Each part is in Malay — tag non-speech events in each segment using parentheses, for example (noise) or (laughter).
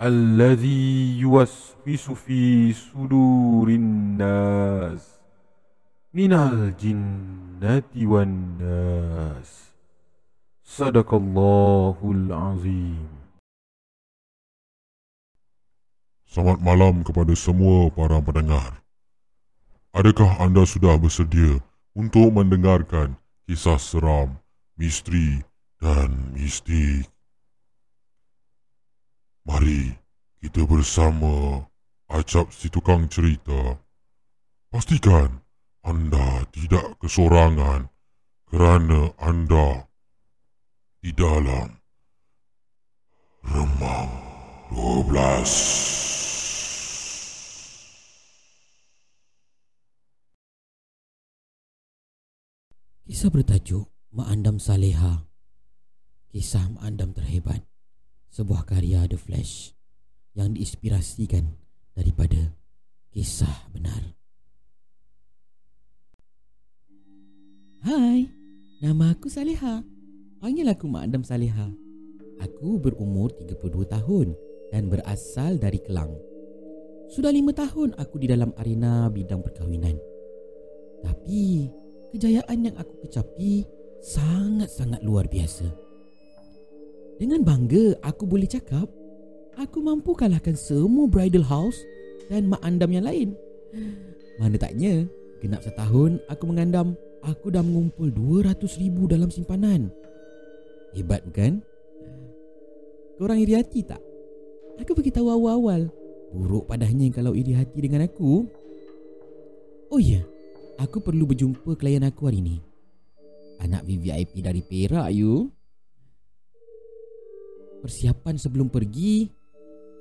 الذي يوسوس في صدور الناس من الجنة والناس صدق الله العظيم Selamat malam kepada semua para pendengar. Adakah anda sudah bersedia untuk mendengarkan kisah seram, misteri dan mistik? Mari kita bersama Acap si tukang cerita. Pastikan anda tidak kesorangan kerana anda di dalam Remang 12. Kisah bertajuk Mak Andam Saleha Kisah Mak Andam terhebat Sebuah karya The Flash Yang diinspirasikan daripada kisah benar. Hai, nama aku Saleha. Panggil aku Mak Andam Saleha. Aku berumur 32 tahun dan berasal dari Kelang. Sudah lima tahun aku di dalam arena bidang perkahwinan. Tapi kejayaan yang aku kecapi sangat-sangat luar biasa. Dengan bangga aku boleh cakap, aku mampu kalahkan semua bridal house dan mak andam yang lain. Mana taknya, genap setahun aku mengandam, aku dah mengumpul 200 ribu dalam simpanan. Hebat bukan? Korang iri hati tak? Aku beritahu awal-awal, buruk padahnya kalau iri hati dengan aku. Oh ya, yeah. Aku perlu berjumpa klien aku hari ni. Anak VVIP dari Perak, you. Persiapan sebelum pergi,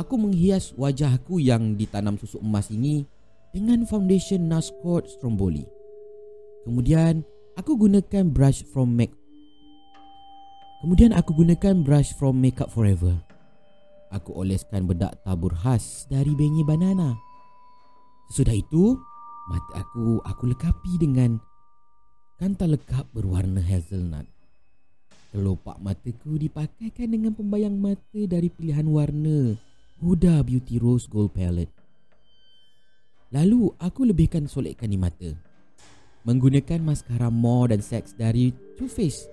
aku menghias wajah aku yang ditanam susu emas ini dengan foundation Nascort Stromboli. Kemudian, aku gunakan brush from Mac. Kemudian aku gunakan brush from Makeup Forever. Aku oleskan bedak tabur khas dari bengi banana. Sesudah itu, Mata aku aku lekapi dengan kantal lekap berwarna hazelnut. Kelopak mataku dipakaikan dengan pembayang mata dari pilihan warna Huda Beauty Rose Gold Palette. Lalu aku lebihkan solekkan di mata. Menggunakan maskara More dan Sex dari Too Faced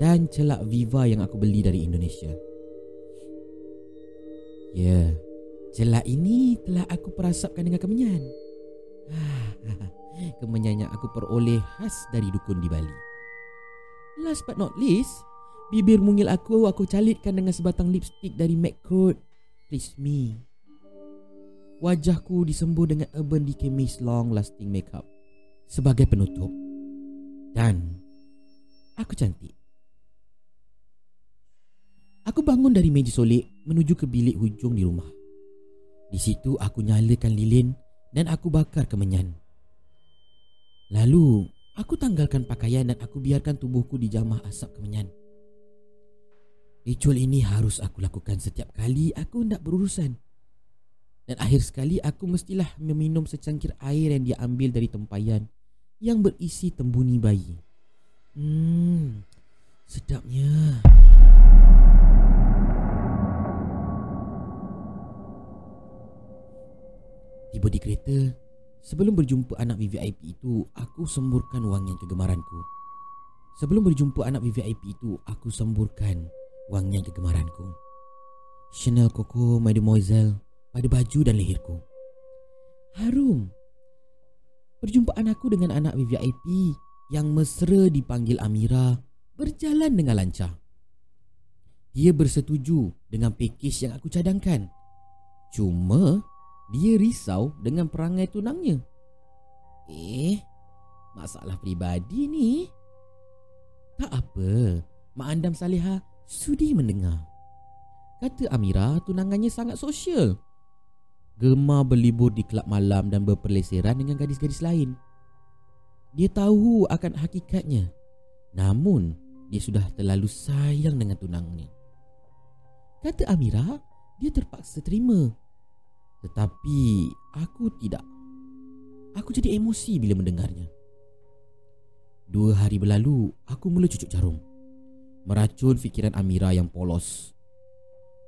dan celak Viva yang aku beli dari Indonesia. Ya, celak ini telah aku perasapkan dengan kemenyan. (laughs) Kemenyan yang aku peroleh khas dari dukun di Bali. Last but not least, bibir mungil aku aku calitkan dengan sebatang lipstick dari McCourt Please Me. Wajahku disembuh dengan Urban Decay Mist Long Lasting Makeup sebagai penutup. Dan aku cantik. Aku bangun dari meja solik menuju ke bilik hujung di rumah. Di situ aku nyalakan lilin dan aku bakar kemenyan. Lalu, aku tanggalkan pakaian dan aku biarkan tubuhku dijamah asap kemenyan. Ritual ini harus aku lakukan setiap kali aku hendak berurusan. Dan akhir sekali aku mestilah meminum secangkir air yang diambil dari tempayan yang berisi tembuni bayi. Hmm, sedapnya. Tiba di kereta Sebelum berjumpa anak VVIP itu Aku semburkan wangian kegemaranku. Sebelum berjumpa anak VVIP itu Aku semburkan wangian kegemaranku. Chanel Coco Mademoiselle Pada baju dan leherku Harum Perjumpaan aku dengan anak VVIP Yang mesra dipanggil Amira Berjalan dengan lancar. Dia bersetuju dengan pakej yang aku cadangkan. Cuma dia risau dengan perangai tunangnya. Eh, masalah peribadi ni. Tak apa, Mak Andam Saleha sudi mendengar. Kata Amira tunangannya sangat sosial. gemar berlibur di kelab malam dan berperleseran dengan gadis-gadis lain. Dia tahu akan hakikatnya. Namun, dia sudah terlalu sayang dengan tunangnya. Kata Amira, dia terpaksa terima. Tetapi aku tidak. Aku jadi emosi bila mendengarnya. Dua hari berlalu, aku mula cucuk jarum. Meracun fikiran Amira yang polos.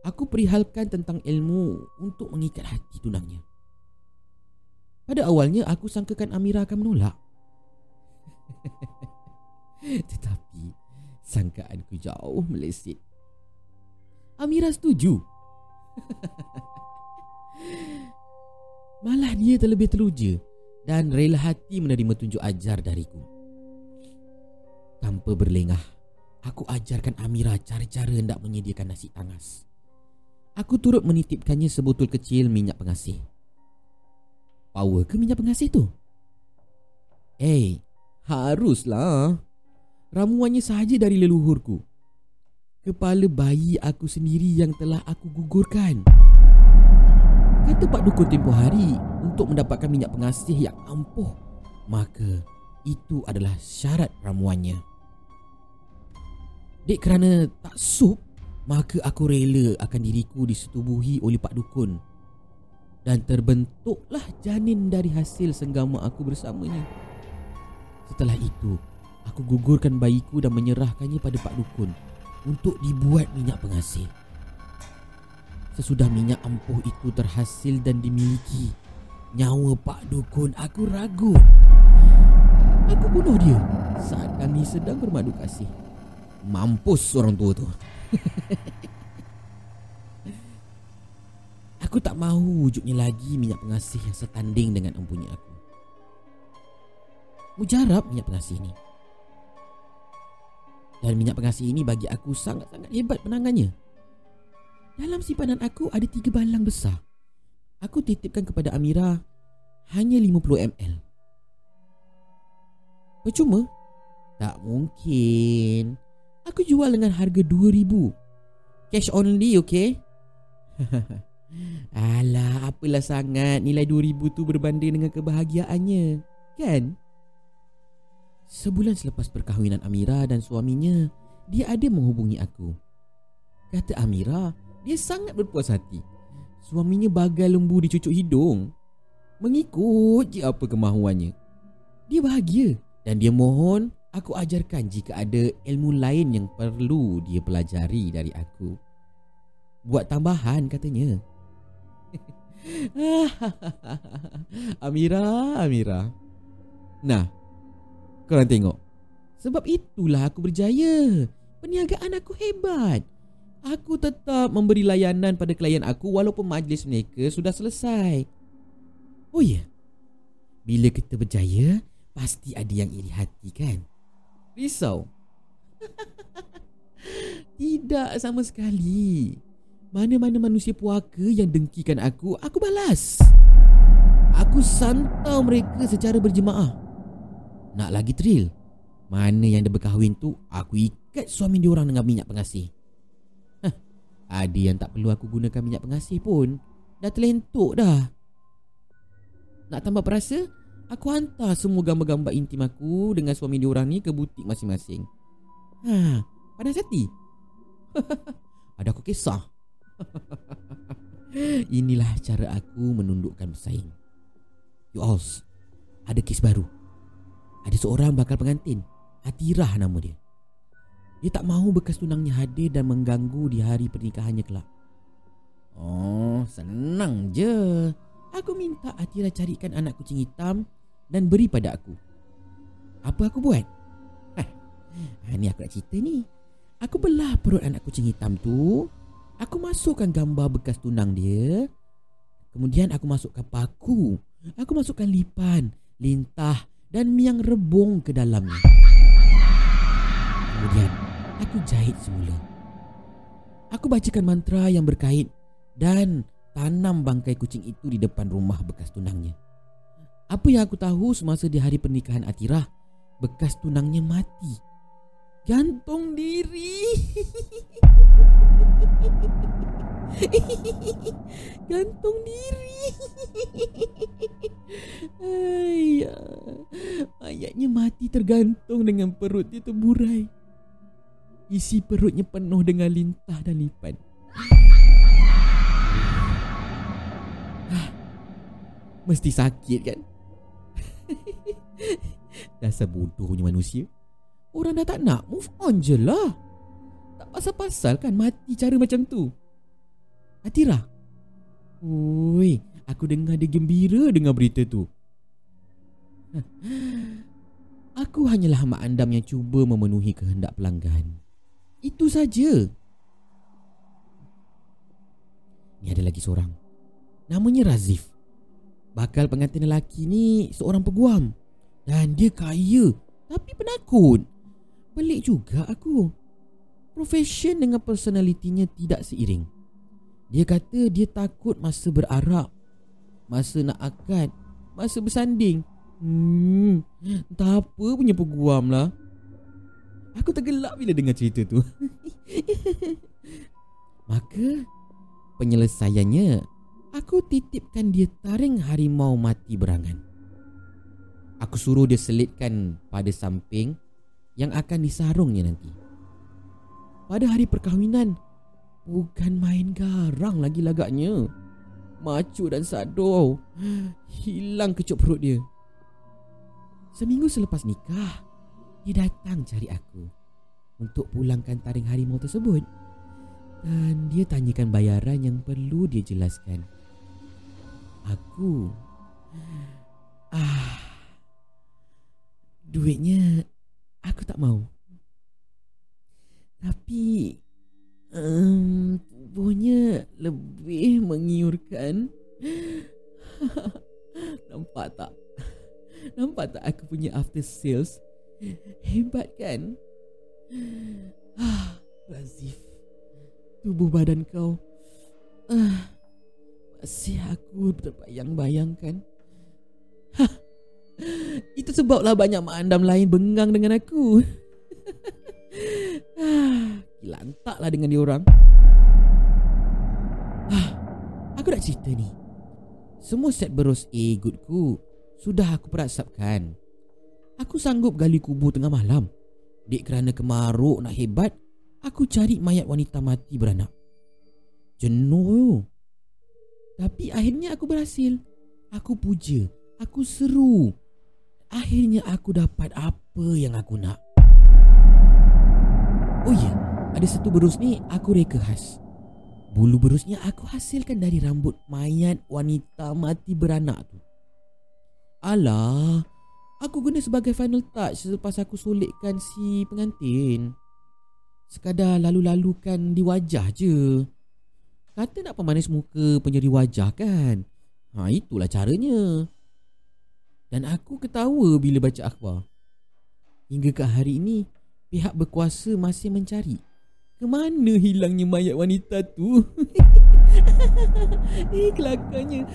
Aku perihalkan tentang ilmu untuk mengikat hati tunangnya. Pada awalnya aku sangkakan Amira akan menolak. (laughs) Tetapi sangkaanku jauh meleset. Amira setuju. (laughs) Malah dia terlebih teruja dan rela hati menerima tunjuk ajar dariku. Tanpa berlengah, aku ajarkan Amira cara-cara hendak menyediakan nasi tangas. Aku turut menitipkannya sebotol kecil minyak pengasih. Power ke minyak pengasih tu? Eh, hey, haruslah. Ramuannya sahaja dari leluhurku. Kepala bayi aku sendiri yang telah aku gugurkan. Kata Pak Dukun tempoh hari untuk mendapatkan minyak pengasih yang ampuh, maka itu adalah syarat ramuannya. Dek kerana tak sup, maka aku rela akan diriku disetubuhi oleh Pak Dukun. Dan terbentuklah janin dari hasil senggama aku bersamanya. Setelah itu, aku gugurkan bayiku dan menyerahkannya pada Pak Dukun untuk dibuat minyak pengasih. Sesudah minyak ampuh itu terhasil dan dimiliki Nyawa Pak Dukun aku ragu Aku bunuh dia saat kami sedang bermadu kasih. Mampus orang tua tu. (laughs) Aku tak mahu wujudnya lagi minyak pengasih yang setanding dengan empunya aku. Mujarab minyak pengasih ini. Dan minyak pengasih ini bagi aku sangat-sangat hebat penangannya dalam simpanan aku ada tiga balang besar. Aku titipkan kepada Amira hanya 50 ml. Percuma? Tak mungkin. Aku jual dengan harga 2000. Cash only, okay? (laughs) Alah, apalah sangat nilai 2000 tu berbanding dengan kebahagiaannya. Kan? Sebulan selepas perkahwinan Amira dan suaminya, dia ada menghubungi aku. Kata Amira, dia sangat berpuas hati. Suaminya bagai lembu dicucuk hidung. Mengikut je apa kemahuannya. Dia bahagia dan dia mohon aku ajarkan jika ada ilmu lain yang perlu dia pelajari dari aku. Buat tambahan katanya. (laughs) Amira, Amira. Nah, korang tengok. Sebab itulah aku berjaya. Perniagaan aku hebat. Aku tetap memberi layanan pada klien aku walaupun majlis mereka sudah selesai. Oh ya. Bila kita berjaya, pasti ada yang iri hati kan? Risau. (laughs) Tidak sama sekali. Mana-mana manusia puaka yang dengkikan aku, aku balas. Aku santau mereka secara berjemaah. Nak lagi thrill? Mana yang dah berkahwin tu, aku ikat suami diorang dengan minyak pengasih. Ada yang tak perlu aku gunakan minyak pengasih pun Dah terlentuk dah. Nak tambah perasa Aku hantar semua gambar-gambar intim aku Dengan suami diorang ni ke butik masing-masing. Ha, panas hati. (laughs) Ada aku kisah. (laughs) Inilah cara aku menundukkan bersaing You all Ada kes baru. Ada seorang bakal pengantin. Atirah nama dia dia tak mahu bekas tunangnya hadir dan mengganggu di hari pernikahannya kelak. Oh, senang je. Aku minta Atira carikan anak kucing hitam dan beri pada aku. Apa aku buat? Hah, ini aku nak cerita ni. Aku belah perut anak kucing hitam tu. Aku masukkan gambar bekas tunang dia. Kemudian aku masukkan paku. Aku masukkan lipan, lintah dan miang rebung ke dalamnya. Kemudian aku jahit semula. Aku bacakan mantra yang berkait dan tanam bangkai kucing itu di depan rumah bekas tunangnya. Apa yang aku tahu semasa di hari pernikahan Atirah, bekas tunangnya mati. Gantung diri. (laughs) Gantung diri. Ayah. Ayahnya mati tergantung dengan perut dia terburai. Isi perutnya penuh dengan lintah dan lipan. Ah, mesti sakit kan? (laughs) Dasar bodohnya manusia. Orang dah tak nak, move on je lah. Tak pasal-pasal kan mati cara macam tu. Atira. Oi, aku dengar dia gembira dengan berita tu. (laughs) Aku hanyalah mak andam yang cuba memenuhi kehendak pelanggan. Itu saja. Ni ada lagi seorang. Namanya Razif. Bakal pengantin lelaki ni seorang peguam. Dan dia kaya tapi penakut. Pelik juga aku. Profession dengan personalitinya tidak seiring. Dia kata dia takut masa berarak, masa nak akad, masa bersanding. Hmm, entah apa punya peguam lah. Aku tergelak bila dengar cerita tu. (laughs) Maka penyelesaiannya aku titipkan dia taring harimau mati berangan. Aku suruh dia selitkan pada samping yang akan disarungnya nanti. Pada hari perkahwinan, bukan main garang lagi lagaknya. Macu dan sado hilang kecup perut dia. Seminggu selepas nikah, dia datang cari aku untuk pulangkan taring harimau tersebut. Dan dia tanyakan bayaran yang perlu dia jelaskan. Aku ah duitnya Aku tak mau. Tapi um, tubuhnya lebih mengiurkan. (laughs) Nampak tak? Nampak tak aku punya after sales? Hebat kan? Ah, Razif. Tubuh badan kau ah, masih aku terbayang-bayangkan. Hah. Itu sebablah banyak mak andam lain bengang dengan aku. (laughs) Lantaklah dengan dia orang. Ah, aku nak cerita ni. Semua set berus A goodku sudah aku perasapkan. Aku sanggup gali kubur tengah malam. Dek kerana kemaruk nak hebat, aku cari mayat wanita mati beranak. Jenuh. Tapi akhirnya aku berhasil. Aku puja, aku seru, Akhirnya aku dapat apa yang aku nak. Oh ya, ada satu berus ni aku reka khas. Bulu berusnya aku hasilkan dari rambut mayat wanita mati beranak tu. Alah, aku guna sebagai final touch selepas aku solitkan si pengantin. Sekadar lalu-lalukan di wajah je. Kata nak pemanis muka penyeri wajah kan? Ha, itulah caranya. Dan aku ketawa bila baca akhbar. Hingga ke hari ini, pihak berkuasa masih mencari ke mana hilangnya mayat wanita tu. (laughs) eh, kelakarnya.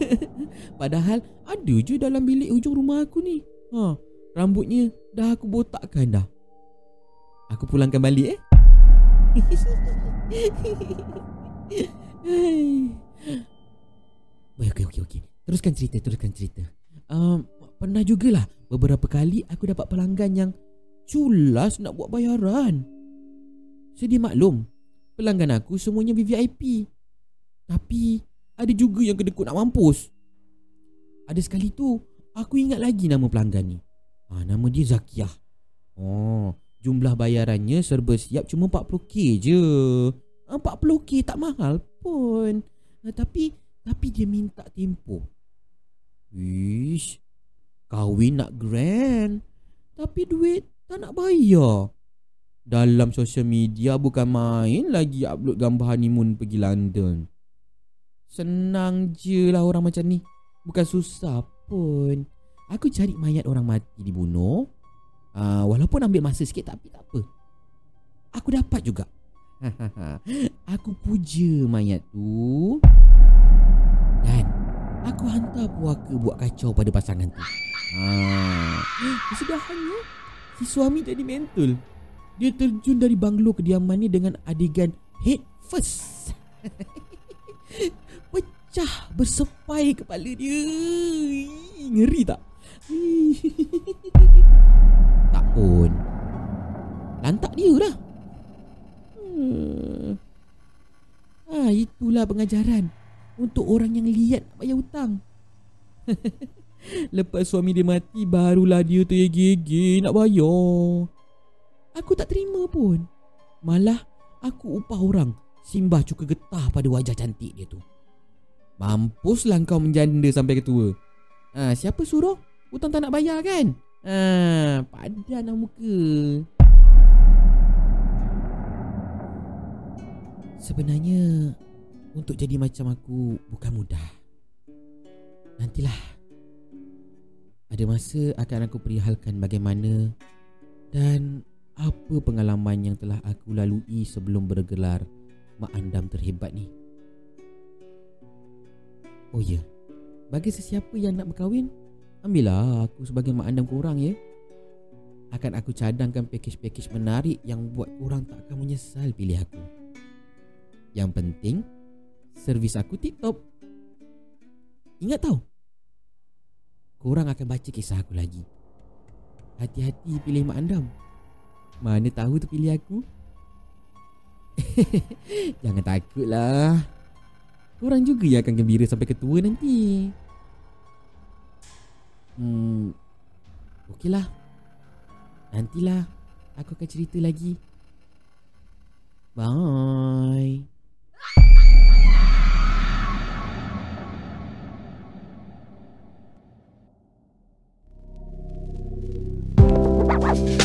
(laughs) Padahal ada je dalam bilik hujung rumah aku ni. Ha, rambutnya dah aku botakkan dah. Aku pulangkan balik eh. (laughs) Okey, okey, okey. Teruskan cerita, teruskan cerita um, Pernah jugalah Beberapa kali aku dapat pelanggan yang Culas nak buat bayaran Sedia maklum Pelanggan aku semuanya VVIP Tapi Ada juga yang kedekut nak mampus Ada sekali tu Aku ingat lagi nama pelanggan ni ha, Nama dia Zakiah Oh Jumlah bayarannya serba siap cuma 40k je 40k tak mahal pun ha, Tapi Tapi dia minta tempoh Ish, kahwin nak grand. Tapi duit tak nak bayar. Dalam sosial media bukan main lagi upload gambar honeymoon pergi London. Senang je lah orang macam ni. Bukan susah pun. Aku cari mayat orang mati dibunuh. Uh, walaupun ambil masa sikit tapi tak apa. Aku dapat juga. (laughs) aku puja mayat tu. Dan Aku hantar puaka buat kacau pada pasangan tu. Ha. Kesudahannya, si suami jadi mental. Dia terjun dari banglo kediaman ni dengan adegan head first. (laughs) Pecah bersepai kepala dia. Ngeri (laughs) tak? pun. Lantak dia lah. Hmm. Ah, itulah pengajaran untuk orang yang liat nak bayar hutang. (laughs) Lepas suami dia mati barulah dia tergigih nak bayar. Aku tak terima pun. Malah aku upah orang simbah cuka getah pada wajah cantik dia tu. Mampuslah kau menjanda sampai ketua. Ha, siapa suruh? Hutang tak nak bayar kan? Ha, padan lah muka. Sebenarnya untuk jadi macam aku bukan mudah. Nantilah. Ada masa akan aku perihalkan bagaimana dan apa pengalaman yang telah aku lalui sebelum bergelar mak andam terhebat ni. Oh ya, bagi sesiapa yang nak berkahwin, ambillah aku sebagai mak andam korang ya. Akan aku cadangkan pakej-pakej menarik yang buat korang tak akan menyesal pilih aku. Yang penting, servis aku tip-top. Ingat tau, korang akan baca kisah aku lagi. Hati-hati pilih mak andam. Mana tahu tu pilih aku. (laughs) Jangan takutlah. Orang juga yang akan gembira sampai ketua nanti. Hmm Okeylah. Nantilah Aku akan cerita lagi. Bye Bye.